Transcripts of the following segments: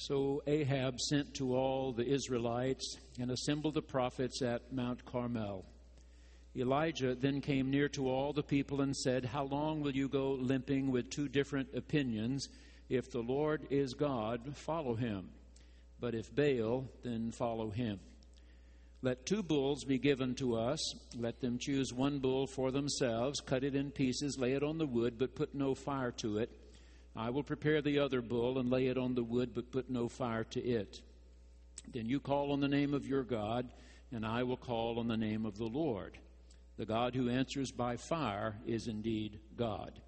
So Ahab sent to all the Israelites and assembled the prophets at Mount Carmel. Elijah then came near to all the people and said, How long will you go limping with two different opinions? If the Lord is God, follow him. But if Baal, then follow him. Let two bulls be given to us. Let them choose one bull for themselves, cut it in pieces, lay it on the wood, but put no fire to it. I will prepare the other bull and lay it on the wood, but put no fire to it. Then you call on the name of your God, and I will call on the name of the Lord. The God who answers by fire is indeed God.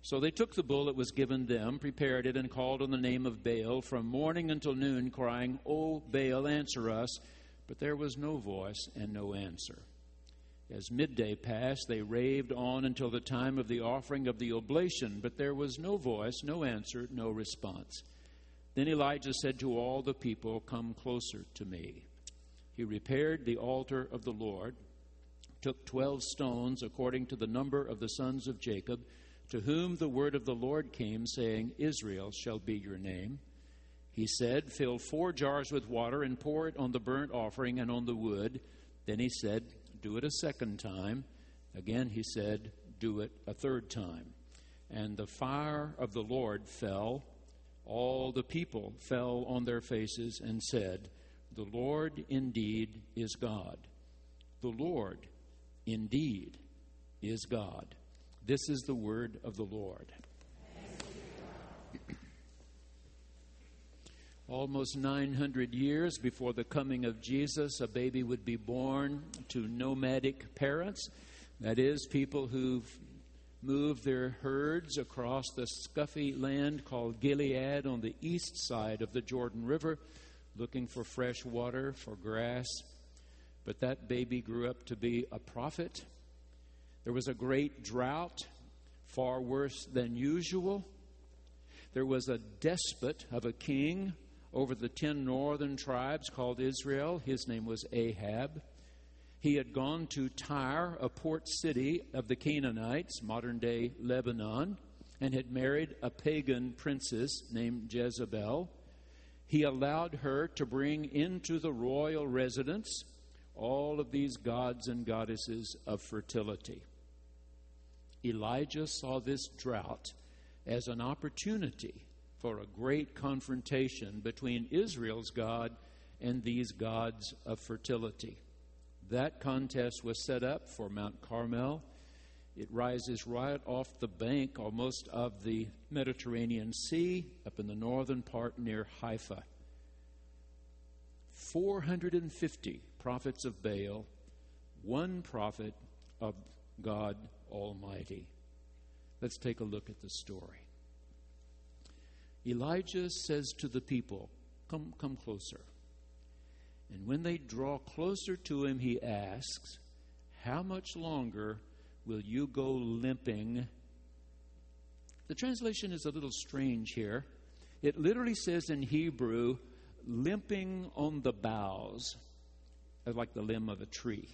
So they took the bull that was given them, prepared it, and called on the name of Baal from morning until noon, crying, O Baal, answer us. But there was no voice and no answer. As midday passed, they raved on until the time of the offering of the oblation, but there was no voice, no answer, no response. Then Elijah said to all the people, Come closer to me. He repaired the altar of the Lord, took twelve stones according to the number of the sons of Jacob, to whom the word of the Lord came, saying, Israel shall be your name. He said, Fill four jars with water and pour it on the burnt offering and on the wood. Then he said, do it a second time. Again, he said, Do it a third time. And the fire of the Lord fell. All the people fell on their faces and said, The Lord indeed is God. The Lord indeed is God. This is the word of the Lord. Almost 900 years before the coming of Jesus, a baby would be born to nomadic parents. That is, people who've moved their herds across the scuffy land called Gilead on the east side of the Jordan River, looking for fresh water, for grass. But that baby grew up to be a prophet. There was a great drought, far worse than usual. There was a despot of a king over the ten northern tribes called Israel. His name was Ahab. He had gone to Tyre, a port city of the Canaanites, modern day Lebanon, and had married a pagan princess named Jezebel. He allowed her to bring into the royal residence all of these gods and goddesses of fertility. Elijah saw this drought as an opportunity for a great confrontation between Israel's God and these gods of fertility. That contest was set up for Mount Carmel. It rises right off the bank almost of the Mediterranean Sea, up in the northern part near Haifa. 450 prophets of Baal, one prophet of God Almighty. Let's take a look at the story. Elijah says to the people, Come, come closer. And when they draw closer to him, he asks, How much longer will you go limping? The translation is a little strange here. It literally says in Hebrew, limping on the boughs, like the limb of a tree.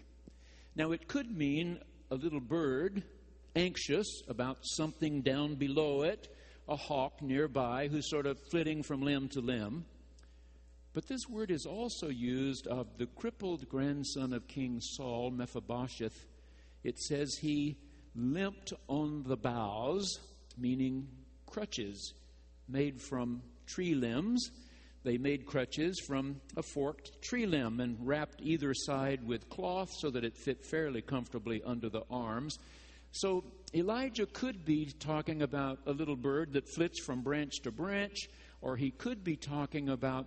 Now, it could mean a little bird anxious about something down below it a hawk nearby who's sort of flitting from limb to limb. But this word is also used of the crippled grandson of King Saul, Mephibosheth. It says he limped on the boughs, meaning crutches made from tree limbs. They made crutches from a forked tree limb and wrapped either side with cloth so that it fit fairly comfortably under the arms. So Elijah could be talking about a little bird that flits from branch to branch, or he could be talking about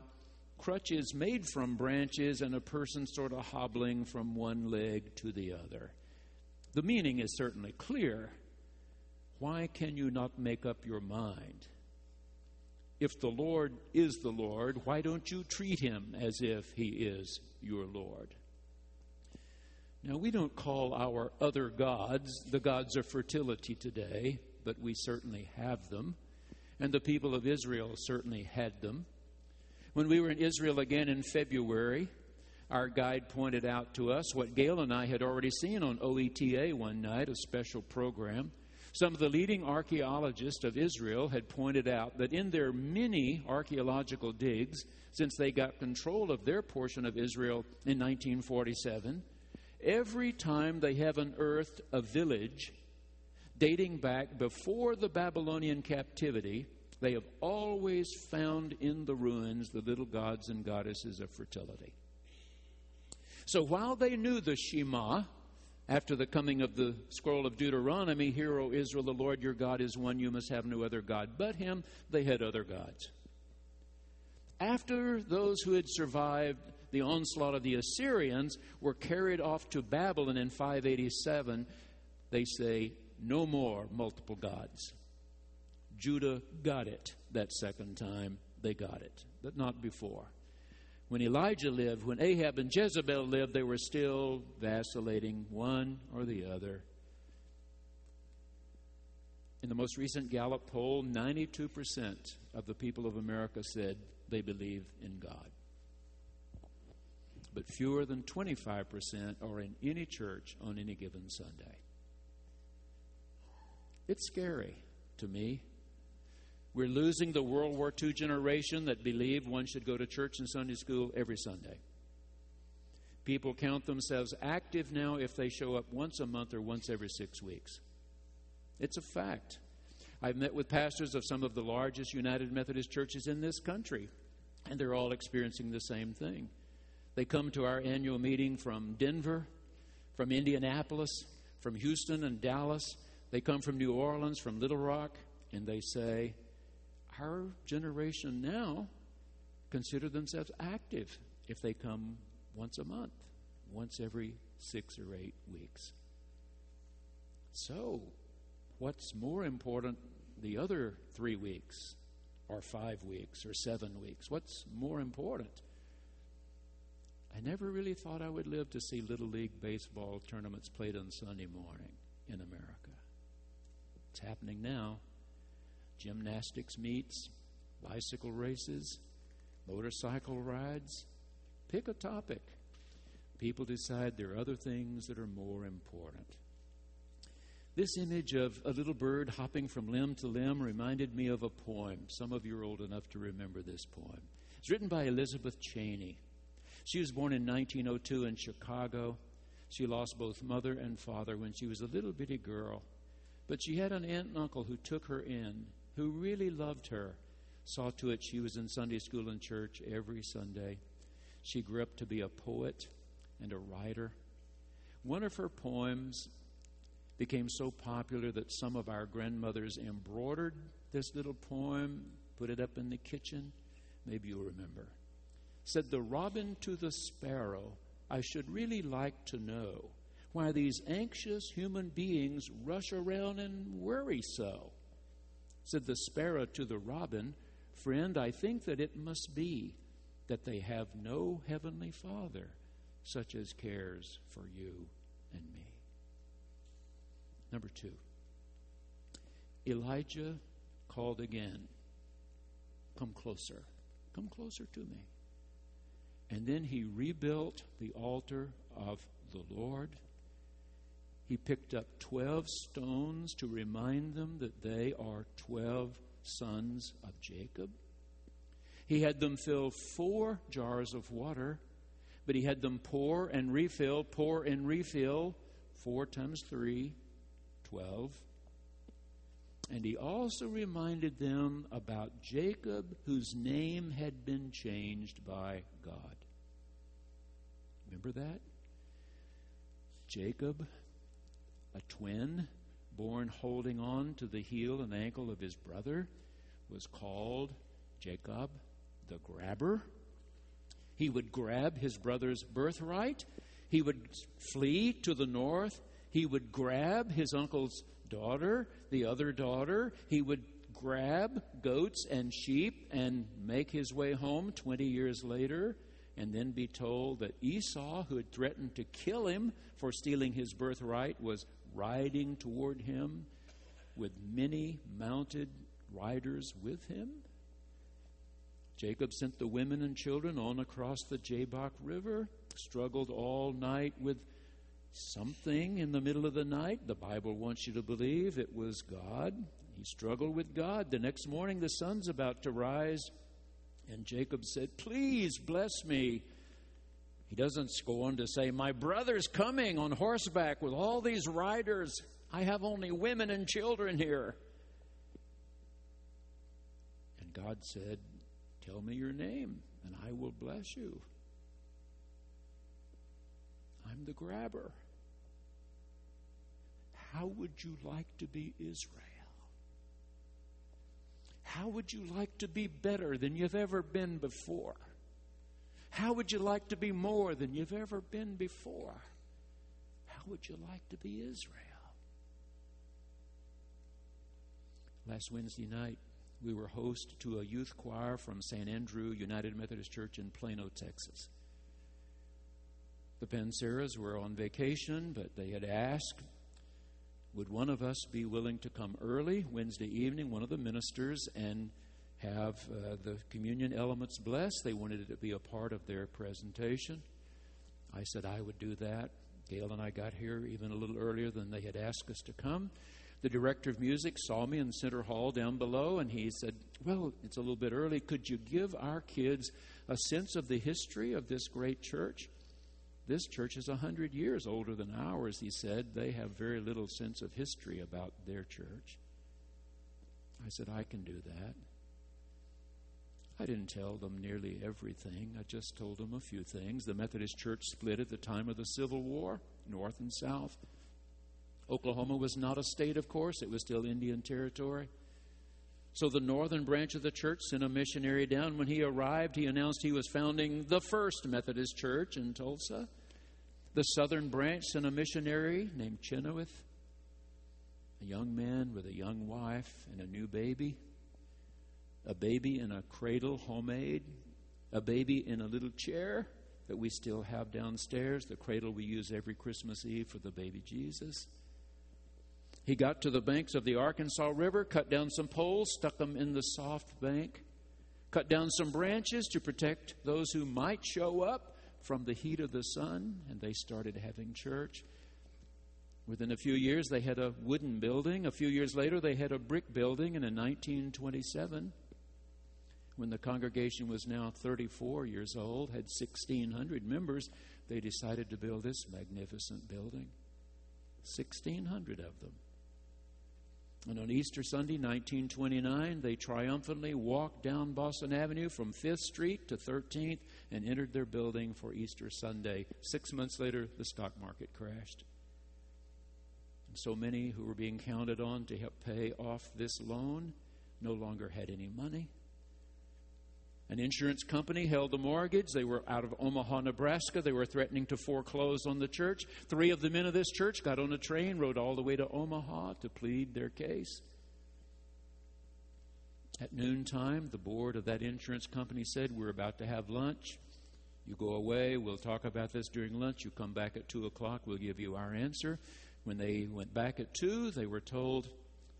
crutches made from branches and a person sort of hobbling from one leg to the other. The meaning is certainly clear. Why can you not make up your mind? If the Lord is the Lord, why don't you treat him as if he is your Lord? Now, we don't call our other gods the gods of fertility today, but we certainly have them. And the people of Israel certainly had them. When we were in Israel again in February, our guide pointed out to us what Gail and I had already seen on OETA one night, a special program. Some of the leading archaeologists of Israel had pointed out that in their many archaeological digs, since they got control of their portion of Israel in 1947, every time they have unearthed a village dating back before the Babylonian captivity, they have always found in the ruins the little gods and goddesses of fertility. So while they knew the Shema, after the coming of the scroll of Deuteronomy, Hear, O Israel, the Lord your God is one, you must have no other God but him, they had other gods. After those who had survived the onslaught of the Assyrians were carried off to Babylon in 587, they say, No more multiple gods. Judah got it that second time. They got it, but not before. When Elijah lived, when Ahab and Jezebel lived, they were still vacillating one or the other. In the most recent Gallup poll, 92% of the people of America said they believe in God. But fewer than 25% are in any church on any given Sunday. It's scary to me. We're losing the World War II generation that believed one should go to church and Sunday school every Sunday. People count themselves active now if they show up once a month or once every six weeks. It's a fact. I've met with pastors of some of the largest United Methodist churches in this country, and they're all experiencing the same thing. They come to our annual meeting from Denver, from Indianapolis, from Houston and Dallas. They come from New Orleans, from Little Rock, and they say, Our generation now consider themselves active if they come once a month, once every six or eight weeks. So, what's more important the other three weeks, or five weeks, or seven weeks? What's more important? I never really thought I would live to see Little League baseball tournaments played on Sunday morning in America. It's happening now. Gymnastics meets, bicycle races, motorcycle rides. Pick a topic. People decide there are other things that are more important. This image of a little bird hopping from limb to limb reminded me of a poem. Some of you are old enough to remember this poem. It's written by Elizabeth Cheney. She was born in 1902 in Chicago. She lost both mother and father when she was a little bitty girl. But she had an aunt and uncle who took her in, who really loved her, saw to it she was in Sunday school and church every Sunday. She grew up to be a poet and a writer. One of her poems became so popular that some of our grandmothers embroidered this little poem, put it up in the kitchen. Maybe you'll remember. Said the robin to the sparrow, I should really like to know why these anxious human beings rush around and worry so. Said the sparrow to the robin, Friend, I think that it must be that they have no heavenly Father such as cares for you and me. Number two, Elijah called again, Come closer, come closer to me. And then he rebuilt the altar of the Lord. He picked up 12 stones to remind them that they are 12 sons of Jacob. He had them fill four jars of water, but he had them pour and refill, pour and refill, four times three, 12. And he also reminded them about Jacob, whose name had been changed by God. Remember that? Jacob, a twin, born holding on to the heel and ankle of his brother, was called Jacob the grabber. He would grab his brother's birthright. He would flee to the north. He would grab his uncle's daughter, the other daughter. He would grab goats and sheep and make his way home 20 years later and then be told that Esau, who had threatened to kill him for stealing his birthright, was riding toward him with many mounted riders with him. Jacob sent the women and children on across the Jabbok River, struggled all night with something in the middle of the night. The Bible wants you to believe it was God. He struggled with God. The next morning, the sun's about to rise, and Jacob said, Please bless me. He doesn't go on to say, My brother's coming on horseback with all these riders. I have only women and children here. And God said, Tell me your name, and I will bless you. I'm the grabber. How would you like to be Israel? How would you like to be better than you've ever been before? How would you like to be more than you've ever been before? How would you like to be Israel? Last Wednesday night, we were host to a youth choir from St. Andrew United Methodist Church in Plano, Texas. The Penseras were on vacation, but they had asked, would one of us be willing to come early Wednesday evening, one of the ministers, and have uh, the communion elements blessed? They wanted it to be a part of their presentation. I said I would do that. Gail and I got here even a little earlier than they had asked us to come. The director of music saw me in Center Hall down below, and he said, Well, it's a little bit early. Could you give our kids a sense of the history of this great church? This church is a hundred years older than ours, he said. They have very little sense of history about their church. I said, I can do that. I didn't tell them nearly everything. I just told them a few things. The Methodist Church split at the time of the Civil War, North and South. Oklahoma was not a state, of course, it was still Indian territory. So the northern branch of the church sent a missionary down. When he arrived, he announced he was founding the first Methodist church in Tulsa. The southern branch sent a missionary named Chenoweth, a young man with a young wife and a new baby, a baby in a cradle, homemade, a baby in a little chair that we still have downstairs, the cradle we use every Christmas Eve for the baby Jesus. He got to the banks of the Arkansas River, cut down some poles, stuck them in the soft bank, cut down some branches to protect those who might show up from the heat of the sun, and they started having church. Within a few years, they had a wooden building. A few years later, they had a brick building. And in 1927, when the congregation was now 34 years old, had 1,600 members, they decided to build this magnificent building. 1,600 of them. And on Easter Sunday, 1929, they triumphantly walked down Boston Avenue from 5th Street to 13th and entered their building for Easter Sunday. Six months later, the stock market crashed. And so many who were being counted on to help pay off this loan no longer had any money. An insurance company held the mortgage. They were out of Omaha, Nebraska. They were threatening to foreclose on the church. Three of the men of this church got on a train, rode all the way to Omaha to plead their case. At noontime, the board of that insurance company said, We're about to have lunch. You go away. We'll talk about this during lunch. You come back at 2 o'clock. We'll give you our answer. When they went back at 2, they were told,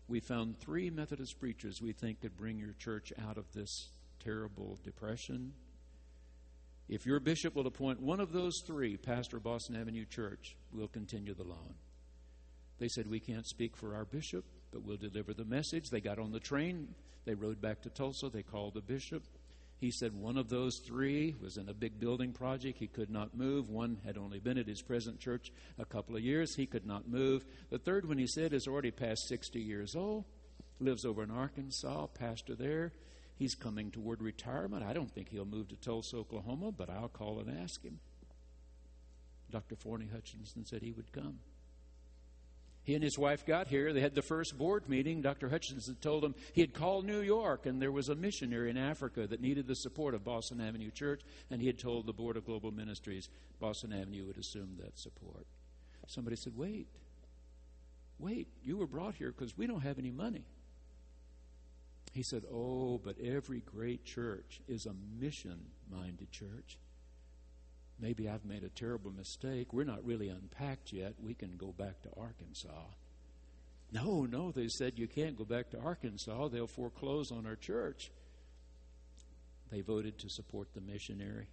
We found three Methodist preachers we think could bring your church out of this terrible depression. If your bishop will appoint one of those three, pastor Boston Avenue Church, we'll continue the loan. They said, We can't speak for our bishop, but we'll deliver the message. They got on the train. They rode back to Tulsa. They called the bishop. He said one of those three was in a big building project. He could not move. One had only been at his present church a couple of years. He could not move. The third one, he said, is already past 60 years old, lives over in Arkansas, pastor there. He's coming toward retirement. I don't think he'll move to Tulsa, Oklahoma, but I'll call and ask him. Dr. Forney Hutchinson said he would come. He and his wife got here. They had the first board meeting. Dr. Hutchinson told him he had called New York and there was a missionary in Africa that needed the support of Boston Avenue Church, and he had told the Board of Global Ministries Boston Avenue would assume that support. Somebody said, Wait, wait, you were brought here because we don't have any money. He said, Oh, but every great church is a mission minded church. Maybe I've made a terrible mistake. We're not really unpacked yet. We can go back to Arkansas. No, no, they said you can't go back to Arkansas. They'll foreclose on our church. They voted to support the missionary.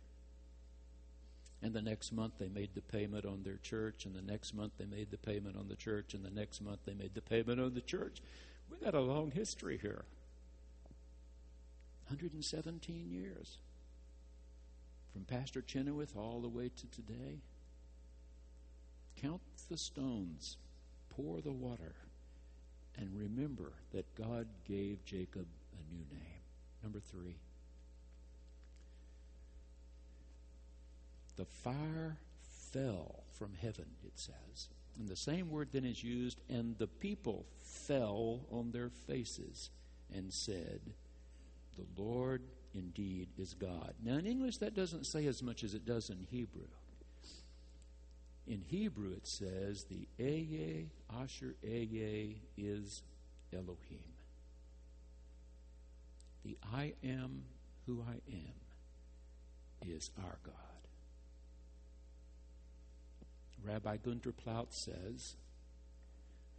And the next month they made the payment on their church, and the next month they made the payment on the church, and the next month they made the payment on the church. We've got a long history here 117 years. From Pastor Chenoweth all the way to today. Count the stones, pour the water, and remember that God gave Jacob a new name. Number three. The fire fell from heaven, it says. And the same word then is used, and the people fell on their faces and said, The Lord indeed is God. Now, in English, that doesn't say as much as it does in Hebrew. In Hebrew, it says, The Eye, Asher Eye is Elohim. The I am who I am is our God. Rabbi Gunther Plaut says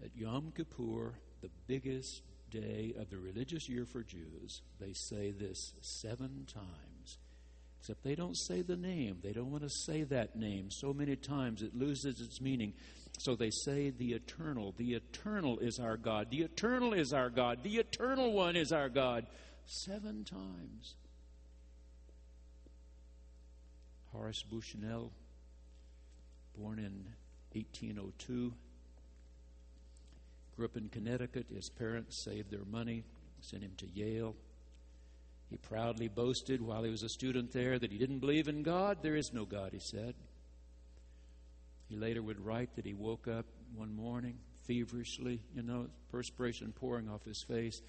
that Yom Kippur, the biggest day of the religious year for Jews, they say this seven times. Except they don't say the name. They don't want to say that name so many times it loses its meaning. So they say the eternal. The eternal is our God. The eternal is our God. The eternal one is our God. Seven times. Horace Bushnell born in 1802. Grew up in Connecticut. His parents saved their money, sent him to Yale. He proudly boasted while he was a student there that he didn't believe in God. There is no God, he said. He later would write that he woke up one morning feverishly, you know, perspiration pouring off his face.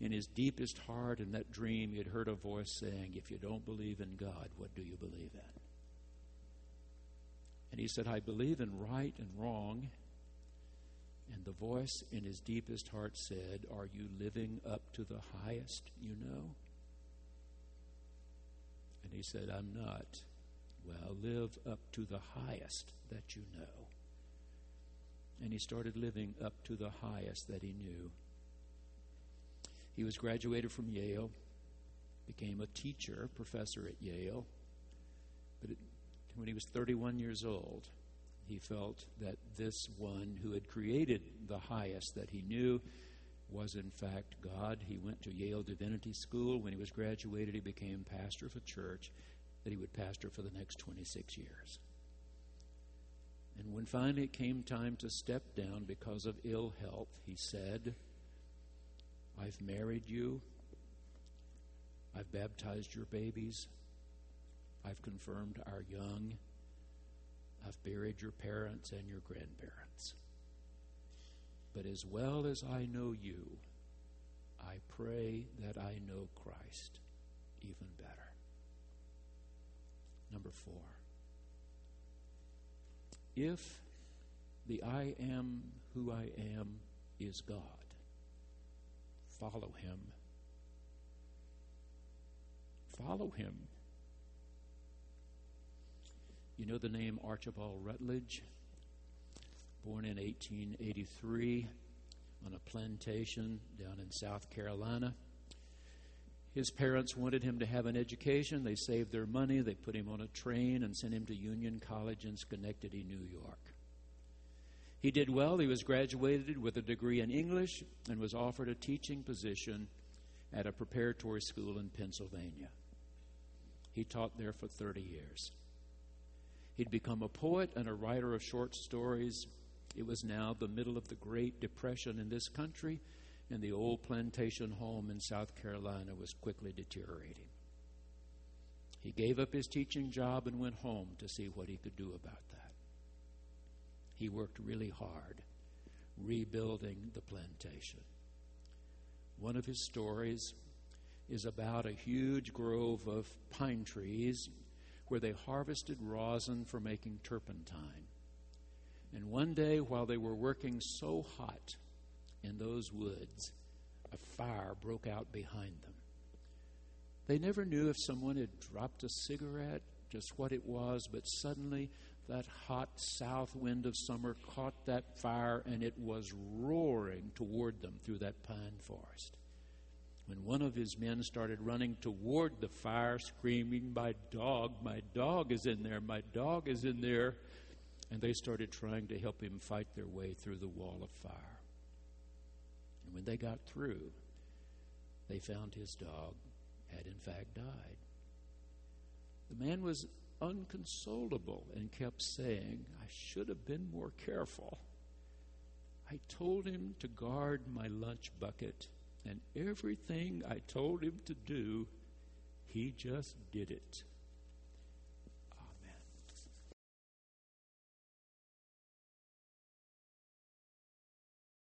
In his deepest heart, in that dream, he had heard a voice saying, If you don't believe in God, what do you believe in? And he said, I believe in right and wrong. And the voice in his deepest heart said, Are you living up to the highest you know? And he said, I'm not. Well, live up to the highest that you know. And he started living up to the highest that he knew. He was graduated from Yale, became a teacher, professor at Yale. But it when he was 31 years old, he felt that this one who had created the highest that he knew was in fact God. He went to Yale Divinity School. When he was graduated, he became pastor of a church that he would pastor for the next 26 years. And when finally it came time to step down because of ill health, he said, I've married you. I've baptized your babies. I've confirmed our young. I've buried your parents and your grandparents. But as well as I know you, I pray that I know Christ even better. Number four. If the I am who I am is God, follow him. Follow him. You know the name Archibald Rutledge? Born in 1883 on a plantation down in South Carolina. His parents wanted him to have an education. They saved their money. They put him on a train and sent him to Union College in Schenectady, New York. He did well. He was graduated with a degree in English and was offered a teaching position at a preparatory school in Pennsylvania. He taught there for 30 years. He'd become a poet and a writer of short stories. It was now the middle of the Great Depression in this country, and the old plantation home in South Carolina was quickly deteriorating. He gave up his teaching job and went home to see what he could do about that. He worked really hard rebuilding the plantation. One of his stories is about a huge grove of pine trees where they harvested rosin for making turpentine. And one day, while they were working so hot in those woods, a fire broke out behind them. They never knew if someone had dropped a cigarette, just what it was, but suddenly that hot south wind of summer caught that fire and it was roaring toward them through that pine forest. When one of his men started running toward the fire, screaming, My dog, my dog is in there, my dog is in there. And they started trying to help him fight their way through the wall of fire. And when they got through, they found his dog had in fact died. The man was unconsolable and kept saying, I should have been more careful. I told him to guard my lunch bucket, and everything I told him to do, he just did it.